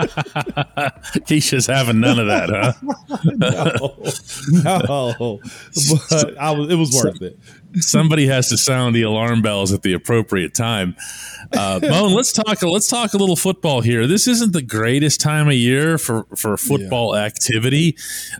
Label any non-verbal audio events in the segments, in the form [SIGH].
[LAUGHS] Keisha's having none of that, huh? [LAUGHS] no, no, [LAUGHS] but I was. It was worth it. Somebody has to sound the alarm bells at the appropriate time. Uh, [LAUGHS] Moan, let's talk. Let's talk a little football here. This isn't the greatest time of year for for football yeah. activity.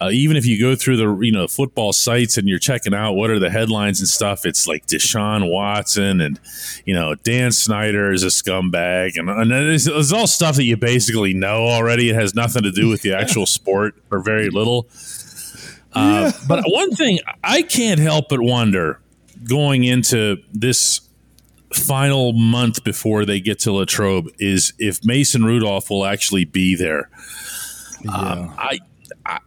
Uh, even if you go through the you know football sites and you're checking out what are the headlines and stuff, it's like Deshaun Watson and you know Dan Snyder is a scumbag, and, and it's, it's all stuff that you basically know already. It has nothing to do with the actual sport or very little. Uh, yeah. But one thing I can't help but wonder going into this final month before they get to Latrobe is if Mason Rudolph will actually be there. Yeah. Um, I, I,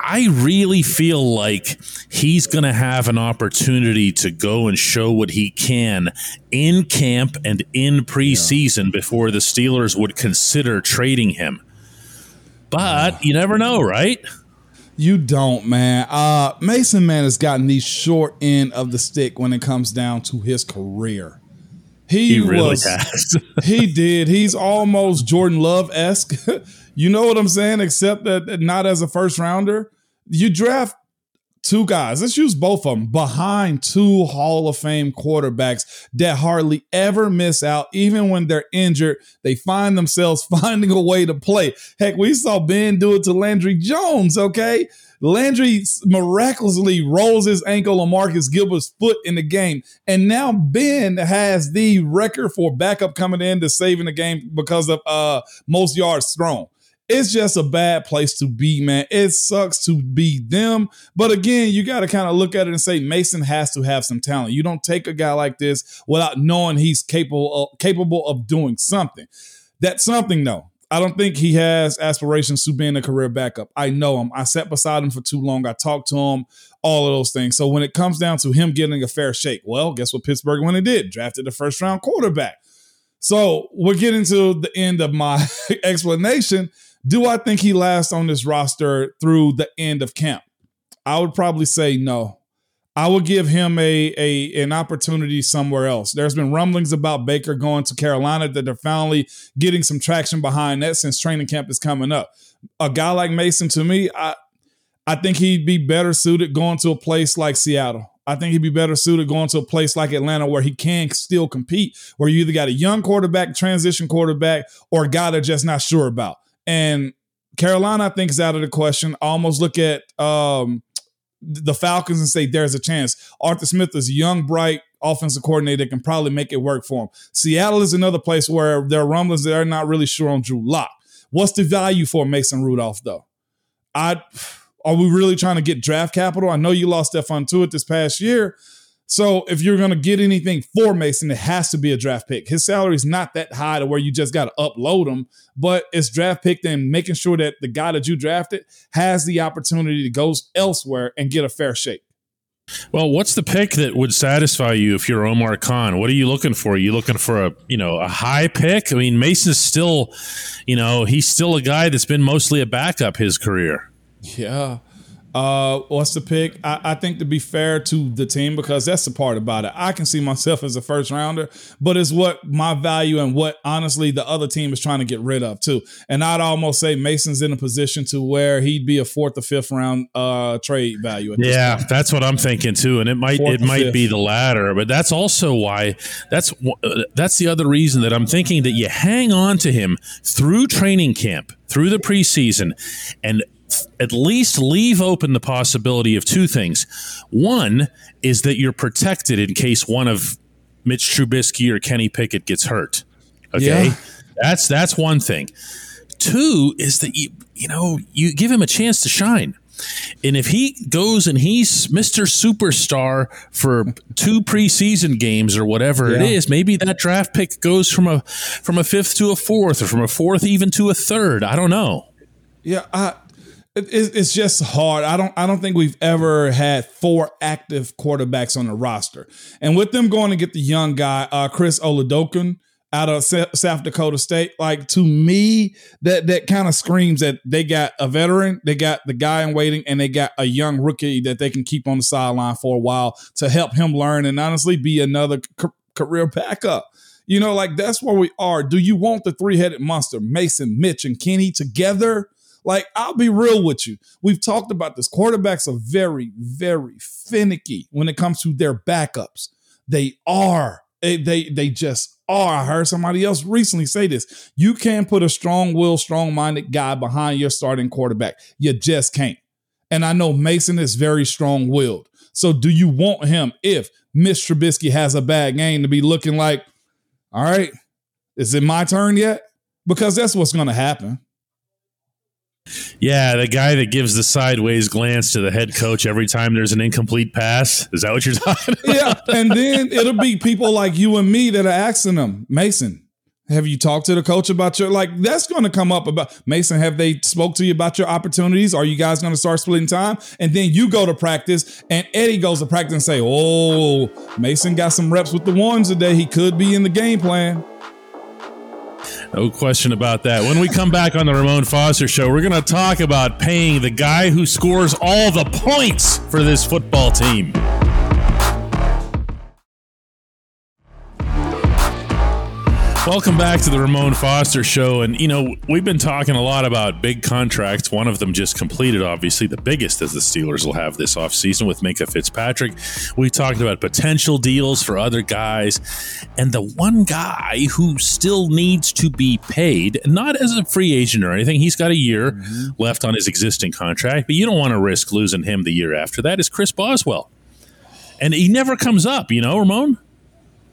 I really feel like he's going to have an opportunity to go and show what he can in camp and in preseason yeah. before the Steelers would consider trading him. But yeah. you never know, right? You don't, man. Uh, Mason man has gotten the short end of the stick when it comes down to his career. He, he really was, [LAUGHS] has. he did. He's almost Jordan Love esque. [LAUGHS] you know what I'm saying? Except that not as a first rounder. You draft two guys, let's use both of them, behind two Hall of Fame quarterbacks that hardly ever miss out. Even when they're injured, they find themselves [LAUGHS] finding a way to play. Heck, we saw Ben do it to Landry Jones, okay? Landry miraculously rolls his ankle on Marcus Gilbert's foot in the game. And now Ben has the record for backup coming in to saving the game because of uh, most yards thrown it's just a bad place to be, man. It sucks to be them. But again, you got to kind of look at it and say Mason has to have some talent. You don't take a guy like this without knowing he's capable of, capable of doing something. That's something, though. I don't think he has aspirations to being a career backup. I know him. I sat beside him for too long. I talked to him, all of those things. So when it comes down to him getting a fair shake, well, guess what Pittsburgh when it did? Drafted the first round quarterback. So we're getting to the end of my [LAUGHS] explanation. Do I think he lasts on this roster through the end of camp? I would probably say no. I would give him a, a an opportunity somewhere else. There's been rumblings about Baker going to Carolina that they're finally getting some traction behind that since training camp is coming up. A guy like Mason, to me, I I think he'd be better suited going to a place like Seattle. I think he'd be better suited going to a place like Atlanta where he can still compete, where you either got a young quarterback, transition quarterback, or a guy they're just not sure about. And Carolina, I think, is out of the question. I almost look at um, the Falcons and say there's a chance. Arthur Smith is young, bright offensive coordinator that can probably make it work for him. Seattle is another place where there are rumblings that are not really sure on Drew Lock. What's the value for Mason Rudolph, though? I are we really trying to get draft capital? I know you lost Stephon Tuitt this past year, so if you're going to get anything for Mason, it has to be a draft pick. His salary is not that high to where you just got to upload him, but it's draft pick and making sure that the guy that you drafted has the opportunity to go elsewhere and get a fair shake. Well, what's the pick that would satisfy you if you're Omar Khan? What are you looking for? Are you looking for a you know a high pick? I mean, Mason's still, you know, he's still a guy that's been mostly a backup his career. Yeah. Uh, what's the pick? I, I, think to be fair to the team, because that's the part about it. I can see myself as a first rounder, but it's what my value and what honestly the other team is trying to get rid of too. And I'd almost say Mason's in a position to where he'd be a fourth or fifth round uh, trade value. yeah, that's what I'm thinking too. And it might fourth it might fifth. be the latter, but that's also why that's uh, that's the other reason that I'm thinking that you hang on to him through training camp, through the preseason, and at least leave open the possibility of two things. One is that you're protected in case one of Mitch Trubisky or Kenny Pickett gets hurt. Okay. Yeah. That's that's one thing. Two is that you you know, you give him a chance to shine. And if he goes and he's Mr. Superstar for two preseason games or whatever yeah. it is, maybe that draft pick goes from a from a fifth to a fourth or from a fourth even to a third. I don't know. Yeah, I it's just hard. I don't. I don't think we've ever had four active quarterbacks on the roster, and with them going to get the young guy, uh, Chris Oladokun out of South Dakota State, like to me, that that kind of screams that they got a veteran, they got the guy in waiting, and they got a young rookie that they can keep on the sideline for a while to help him learn and honestly be another career backup. You know, like that's where we are. Do you want the three headed monster, Mason, Mitch, and Kenny together? Like, I'll be real with you. We've talked about this. Quarterbacks are very, very finicky when it comes to their backups. They are. They, they, just are. I heard somebody else recently say this. You can't put a strong will, strong minded guy behind your starting quarterback. You just can't. And I know Mason is very strong willed. So do you want him if Mitch Trubisky has a bad game to be looking like, all right, is it my turn yet? Because that's what's going to happen. Yeah, the guy that gives the sideways glance to the head coach every time there's an incomplete pass. Is that what you're [LAUGHS] talking about? Yeah. And then it'll be people like you and me that are asking them, Mason, have you talked to the coach about your like that's going to come up about Mason have they spoke to you about your opportunities are you guys going to start splitting time and then you go to practice and Eddie goes to practice and say oh Mason got some reps with the ones today he could be in the game plan no question about that. When we come back on the Ramon Foster Show, we're going to talk about paying the guy who scores all the points for this football team. Welcome back to the Ramon Foster Show. And, you know, we've been talking a lot about big contracts. One of them just completed, obviously, the biggest as the Steelers will have this offseason with Minkah Fitzpatrick. We talked about potential deals for other guys. And the one guy who still needs to be paid, not as a free agent or anything, he's got a year mm-hmm. left on his existing contract, but you don't want to risk losing him the year after that, is Chris Boswell. And he never comes up, you know, Ramon?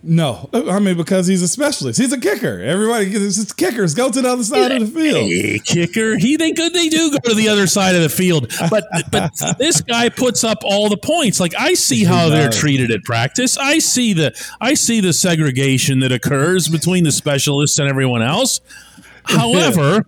No, I mean because he's a specialist. He's a kicker. Everybody, it's kickers go to the other side of the field. Hey, kicker. He they good. They do go to the other side of the field. But but [LAUGHS] this guy puts up all the points. Like I see how they're treated at practice. I see the I see the segregation that occurs between the specialists and everyone else. [LAUGHS] However,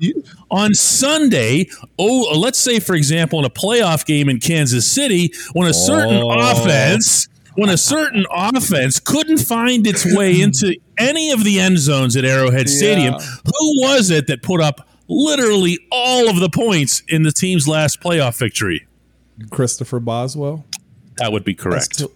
on Sunday, oh, let's say for example, in a playoff game in Kansas City, when a certain oh. offense when a certain offense couldn't find its way into any of the end zones at Arrowhead Stadium, yeah. who was it that put up literally all of the points in the team's last playoff victory? Christopher Boswell. That would be correct. That's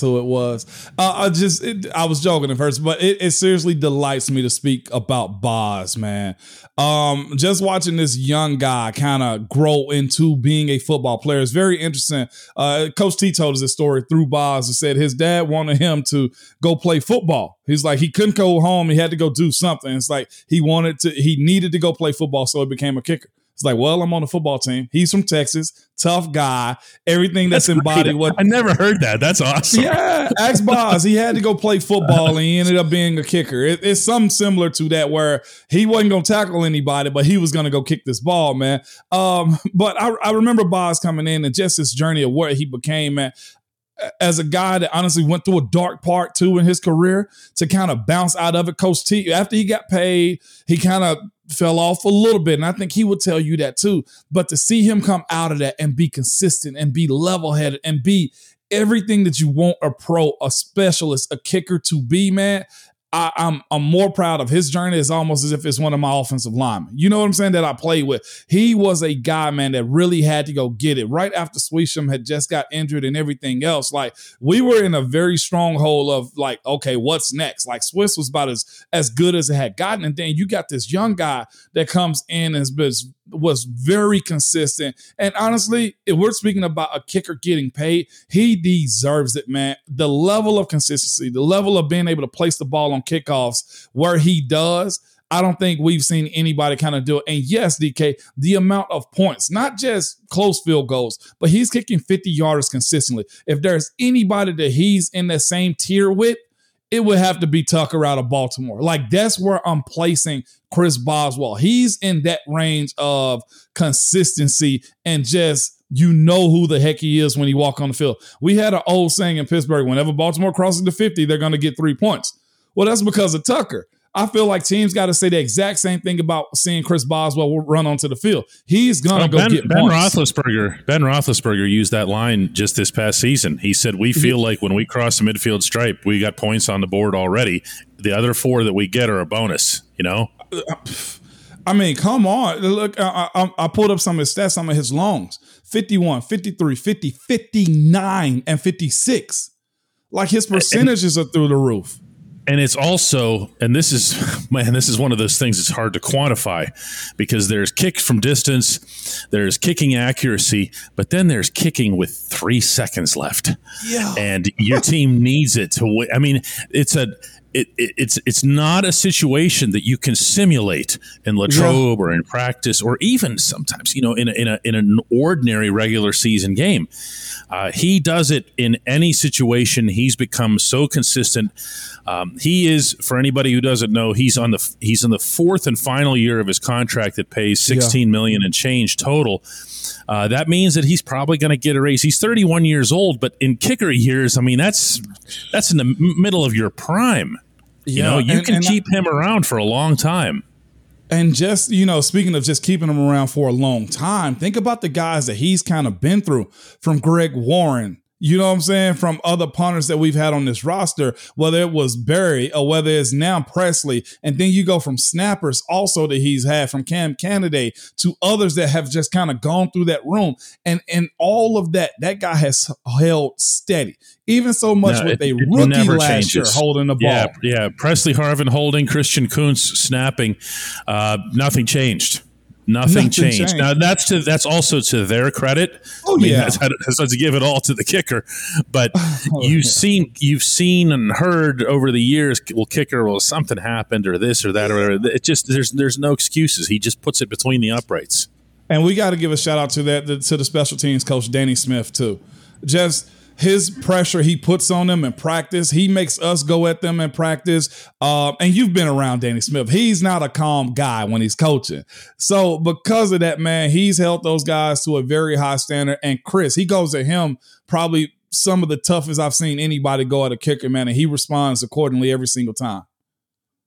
who it was. Uh, I just, it, I was joking at first, but it, it, seriously delights me to speak about Boz, man. Um, just watching this young guy kind of grow into being a football player is very interesting. Uh, Coach T told us this story through Boz and said his dad wanted him to go play football. He's like, he couldn't go home. He had to go do something. It's like he wanted to, he needed to go play football. So he became a kicker. It's like, well, I'm on the football team. He's from Texas, tough guy. Everything that's, that's embodied. What I never heard that. That's awesome. Yeah, Ask Boz. He had to go play football, and he ended up being a kicker. It, it's something similar to that, where he wasn't going to tackle anybody, but he was going to go kick this ball, man. Um, [LAUGHS] but I, I remember Boz coming in and just his journey of what he became, man as a guy that honestly went through a dark part too in his career to kind of bounce out of it. Coach T, after he got paid, he kind of fell off a little bit. And I think he would tell you that too. But to see him come out of that and be consistent and be level headed and be everything that you want a pro, a specialist, a kicker to be, man, I, am I'm, I'm more proud of his journey. It's almost as if it's one of my offensive linemen. You know what I'm saying? That I played with. He was a guy, man, that really had to go get it. Right after Suisham had just got injured and everything else, like we were in a very stronghold of like, okay, what's next? Like Swiss was about as as good as it had gotten, and then you got this young guy that comes in and is was very consistent. And honestly, if we're speaking about a kicker getting paid, he deserves it, man. The level of consistency, the level of being able to place the ball on kickoffs where he does. I don't think we've seen anybody kind of do it. And yes, DK, the amount of points, not just close field goals, but he's kicking 50 yards consistently. If there's anybody that he's in the same tier with, it would have to be Tucker out of Baltimore. Like that's where I'm placing Chris Boswell. He's in that range of consistency and just you know who the heck he is when he walk on the field. We had an old saying in Pittsburgh: whenever Baltimore crosses the 50, they're going to get three points. Well, that's because of Tucker. I feel like teams got to say the exact same thing about seeing Chris Boswell run onto the field. He's gonna oh, go ben, get Ben points. Roethlisberger. Ben Roethlisberger used that line just this past season. He said, "We mm-hmm. feel like when we cross the midfield stripe, we got points on the board already. The other four that we get are a bonus." You know. I mean, come on. Look, I, I, I pulled up some of his stats, some of his longs 51, 53, 50, 59, and 56. Like his percentages are through the roof and it's also and this is [LAUGHS] man this is one of those things that's hard to quantify because there's kick from distance there's kicking accuracy but then there's kicking with three seconds left yeah. and your team [LAUGHS] needs it to win i mean it's a it, it, it's it's not a situation that you can simulate in Latrobe yeah. or in practice or even sometimes you know in a, in, a, in an ordinary regular season game. Uh, he does it in any situation. He's become so consistent. Um, he is for anybody who doesn't know. He's on the he's in the fourth and final year of his contract that pays sixteen yeah. million and change total. Uh, that means that he's probably going to get a raise. He's 31 years old, but in kicker years, I mean, that's that's in the middle of your prime. You know, you and, can and keep I, him around for a long time. And just, you know, speaking of just keeping him around for a long time, think about the guys that he's kind of been through from Greg Warren you know what I'm saying? From other punters that we've had on this roster, whether it was Berry or whether it's now Presley. And then you go from snappers also that he's had from Cam Canaday to others that have just kind of gone through that room. And and all of that, that guy has held steady. Even so much no, with it, a rookie last changes. year holding the ball. Yeah, yeah. Presley Harvin holding, Christian Kuntz snapping. Uh, nothing changed. Nothing, Nothing changed. changed. Now that's to that's also to their credit. Oh I mean, yeah, that's, that's to give it all to the kicker. But [LAUGHS] oh, you've yeah. seen you've seen and heard over the years, well, kicker, well, something happened or this or that or it just there's there's no excuses. He just puts it between the uprights. And we got to give a shout out to that to the special teams coach Danny Smith too. Just his pressure he puts on them in practice. He makes us go at them in practice. Uh, and you've been around Danny Smith. He's not a calm guy when he's coaching. So because of that, man, he's held those guys to a very high standard. And Chris, he goes at him probably some of the toughest I've seen anybody go at a kicker, man, and he responds accordingly every single time.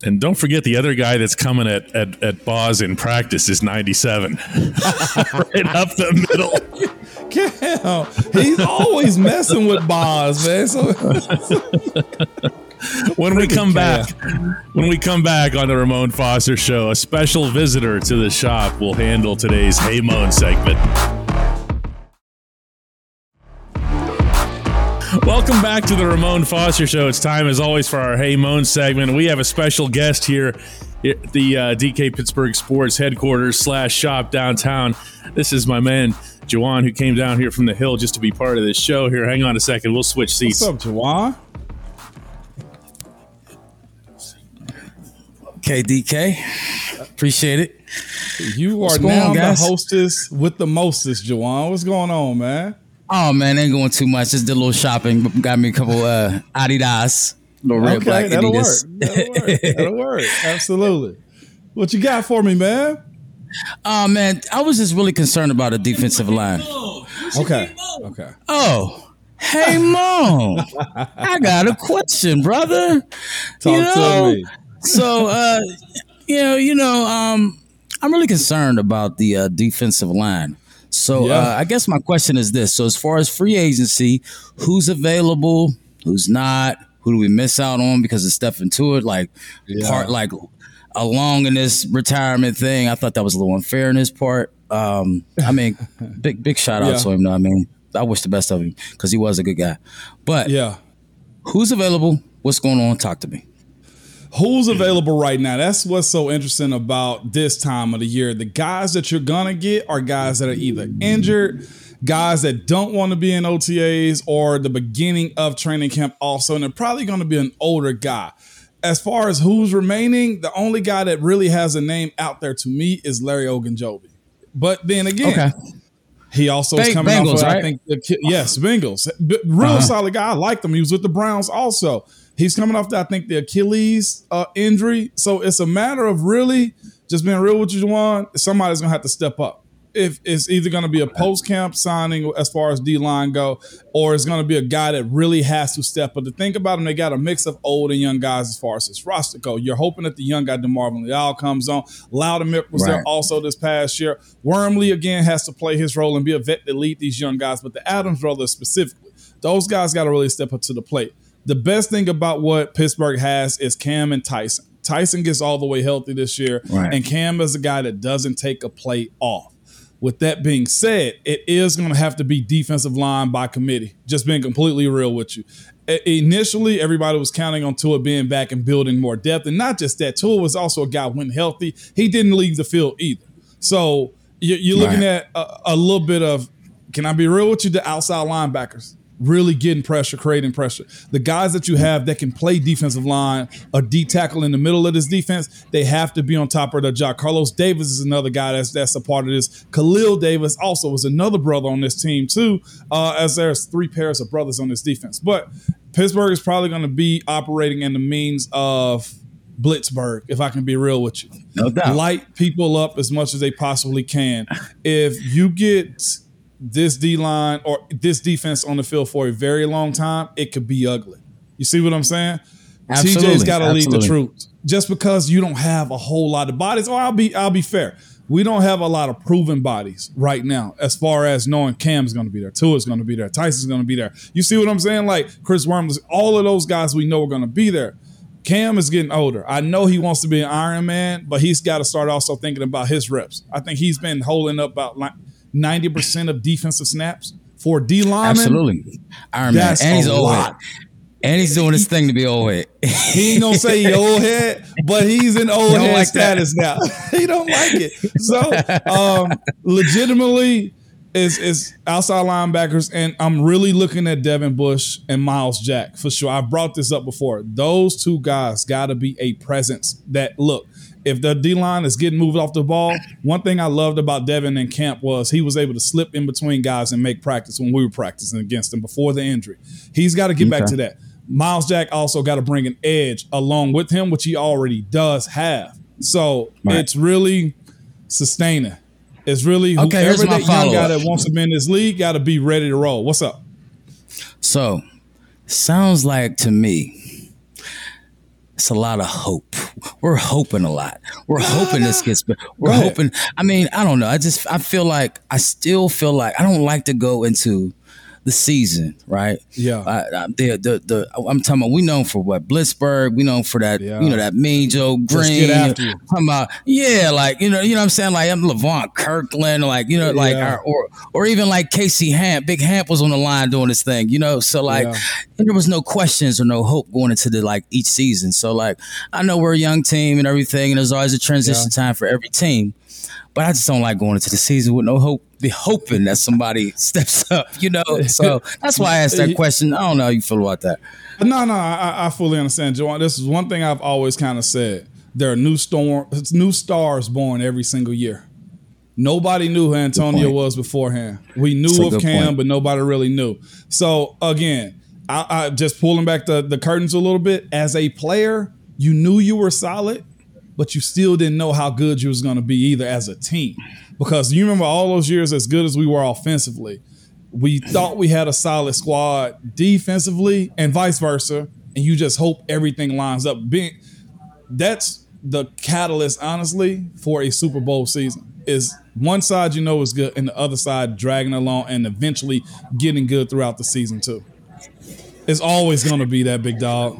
And don't forget the other guy that's coming at at, at Boz in practice is 97. [LAUGHS] right up the middle. Cam, he's always messing with Boz, man. So, [LAUGHS] when we come back, when we come back on the Ramon Foster Show, a special visitor to the shop will handle today's Hey Moan segment. Welcome back to the Ramon Foster Show. It's time, as always, for our Hey Moan segment. We have a special guest here at the uh, DK Pittsburgh Sports headquarters slash shop downtown. This is my man Juwan, who came down here from the hill just to be part of this show. Here, hang on a second. We'll switch seats. What's up, Juwan? KDK. Appreciate it. You are now on, the hostess with the mostest, Juwan. What's going on, man? Oh man, ain't going too much. Just did a little shopping. Got me a couple uh Adidas. Little red okay, black that'll Work. That'll work. That'll work. [LAUGHS] Absolutely. What you got for me, man? Oh man, I was just really concerned about the defensive line. Okay. Okay. Oh. Hey Mo, I got a question, brother. Talk you know, to me. So uh you know, you know, um I'm really concerned about the uh, defensive line. So yeah. uh, I guess my question is this: So as far as free agency, who's available, who's not, who do we miss out on because of Stephon Tuitt? Like yeah. part like along in this retirement thing. I thought that was a little unfair in his part. Um, I mean, [LAUGHS] big big shout out yeah. to him. Though I mean, I wish the best of him because he was a good guy. But yeah, who's available? What's going on? Talk to me. Who's available right now? That's what's so interesting about this time of the year. The guys that you're gonna get are guys that are either injured, guys that don't want to be in OTAs, or the beginning of training camp also, and they're probably gonna be an older guy as far as who's remaining, the only guy that really has a name out there to me is Larry Ogunjobi. But then again, okay. he also is coming Bengals, off. Of, right? I think the, yes, Bengals, real uh-huh. solid guy. I like him. He was with the Browns also. He's coming off, the, I think, the Achilles uh, injury. So it's a matter of really just being real with you, Juwan. Somebody's gonna have to step up if it's either going to be a post camp signing as far as D line go, or it's going to be a guy that really has to step up. But to think about them, they got a mix of old and young guys as far as this roster go. You're hoping that the young guy DeMarvin Leal comes on. Loudermilk was right. there also this past year. Wormley again has to play his role and be a vet to lead these young guys. But the Adams brothers specifically, those guys got to really step up to the plate. The best thing about what Pittsburgh has is Cam and Tyson. Tyson gets all the way healthy this year, right. and Cam is a guy that doesn't take a play off. With that being said, it is going to have to be defensive line by committee. Just being completely real with you. initially everybody was counting on Tua being back and building more depth, and not just that. Tua was also a guy when healthy, he didn't leave the field either. So you're looking right. at a, a little bit of. Can I be real with you? The outside linebackers really getting pressure, creating pressure. The guys that you have that can play defensive line, a D tackle in the middle of this defense, they have to be on top of the job. Carlos Davis is another guy that's that's a part of this. Khalil Davis also is another brother on this team too, uh, as there's three pairs of brothers on this defense. But Pittsburgh is probably going to be operating in the means of Blitzburgh, if I can be real with you. No doubt. Light people up as much as they possibly can. If you get this D line or this defense on the field for a very long time, it could be ugly. You see what I'm saying? Absolutely. TJ's got to lead the troops. Just because you don't have a whole lot of bodies, or I'll be I'll be fair. We don't have a lot of proven bodies right now, as far as knowing Cam's going to be there, Tua's going to be there, Tyson's going to be there. You see what I'm saying? Like Chris Wormley, all of those guys we know are going to be there. Cam is getting older. I know he wants to be an Iron Man, but he's got to start also thinking about his reps. I think he's been holding up about 90% of defensive snaps for D lineman. Absolutely. Iron Man. And he's old head. And he's doing his thing to be old head. he ain't gonna say he [LAUGHS] old head, but he's in old head like status now. [LAUGHS] he don't like it. So um, legitimately is is outside linebackers, and I'm really looking at Devin Bush and Myles Jack for sure. I brought this up before. Those two guys gotta be a presence that look if the D line is getting moved off the ball, one thing I loved about Devin in camp was he was able to slip in between guys and make practice when we were practicing against him before the injury. He's got to get okay. back to that. Myles Jack also got to bring an edge along with him, which he already does have. So right. it's really sustaining. It's really okay, whoever that young guy that wants to be in this league got to be ready to roll. What's up? So, sounds like to me it's a lot of hope. We're hoping a lot. We're hoping this gets better. [LAUGHS] We're hoping. I mean, I don't know. I just I feel like I still feel like I don't like to go into the season, right? Yeah. I, I, the, the the I'm talking about we known for what Blitzburgh, we known for that, yeah. you know, that Mean Joe Greene. Talking about yeah, like you know, you know what I'm saying? Like I'm Levon Kirkland, like, you know, like yeah. our, or or even like Casey Hamp. Big Hamp was on the line doing this thing, you know. So like yeah. there was no questions or no hope going into the like each season. So like I know we're a young team and everything, and there's always a transition time for every team. But I just don't like going into the season with no hope, be hoping that somebody [LAUGHS] steps up, you know. So that's why I asked that question. I don't know how you feel about that. No, no, I, I fully understand, Juwan. This is one thing I've always kind of said. There are new storm, new stars born every single year. Nobody knew who Antonio was beforehand. We knew of Cam, point. but nobody really knew. So again, I, I just pulling back the, the curtains a little bit. As a player, you knew you were solid but you still didn't know how good you was going to be either as a team. Because you remember all those years, as good as we were offensively, we thought we had a solid squad defensively and vice versa. And you just hope everything lines up. Being that's the catalyst, honestly, for a Super Bowl season. Is one side you know is good, and the other side dragging along and eventually getting good throughout the season too. It's always going to be that big dog.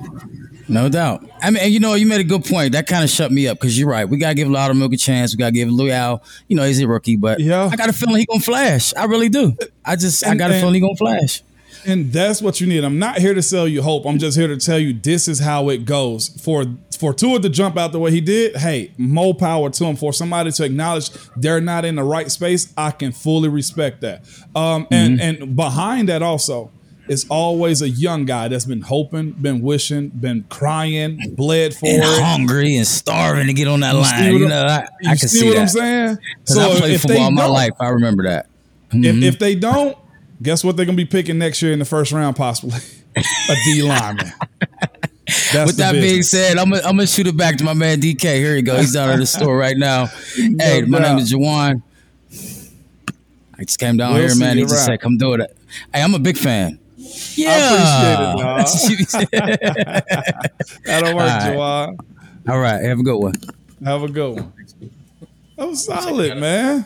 No doubt. I mean, you know, you made a good point. That kind of shut me up because you're right. We gotta give Loudermilk a chance. We gotta give Louis Al. You know, he's a rookie, but yeah. I got a feeling he gonna flash. I really do. I just, and, I got a feeling he gonna flash. And that's what you need. I'm not here to sell you hope. I'm just here to tell you this is how it goes. For for Tua to jump out the way he did, hey, more power to him. For somebody to acknowledge they're not in the right space, I can fully respect that. Um, and mm-hmm. and behind that also, it's always a young guy that's been hoping, been wishing, been crying, bled for and it. hungry and starving to get on that you line. You know, I, I can see, see what that. I'm saying. So I played football all my life. I remember that. Mm-hmm. If, if they don't, guess what they're gonna be picking next year in the first round, possibly [LAUGHS] a D lineman. With that business. being said, I'm gonna, I'm gonna shoot it back to my man DK. Here you go. He's down at the store right now. [LAUGHS] hey, my name is Juwan. I just came down we'll here, man. He just said, "Come do it." Hey, I'm a big fan. Yeah. I appreciate it, [LAUGHS] [LAUGHS] That'll work, All All right. Have a good one. Have a good one. That was solid, man.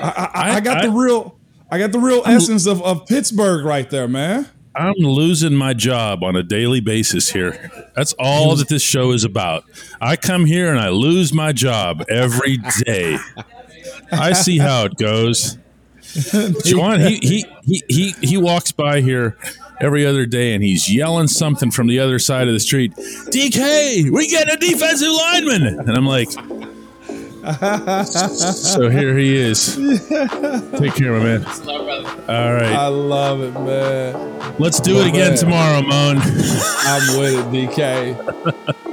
I, I, I got I, the real I got the real I'm, essence of, of Pittsburgh right there, man. I'm losing my job on a daily basis here. That's all mm. that this show is about. I come here and I lose my job every day. I see how it goes. [LAUGHS] Juwan, he, he he he walks by here every other day and he's yelling something from the other side of the street. DK, we get a defensive lineman, and I'm like. [LAUGHS] so here he is. Take care, my man. All right. I love it, man. Let's do it again man. tomorrow, Moan. I'm with it, DK. [LAUGHS]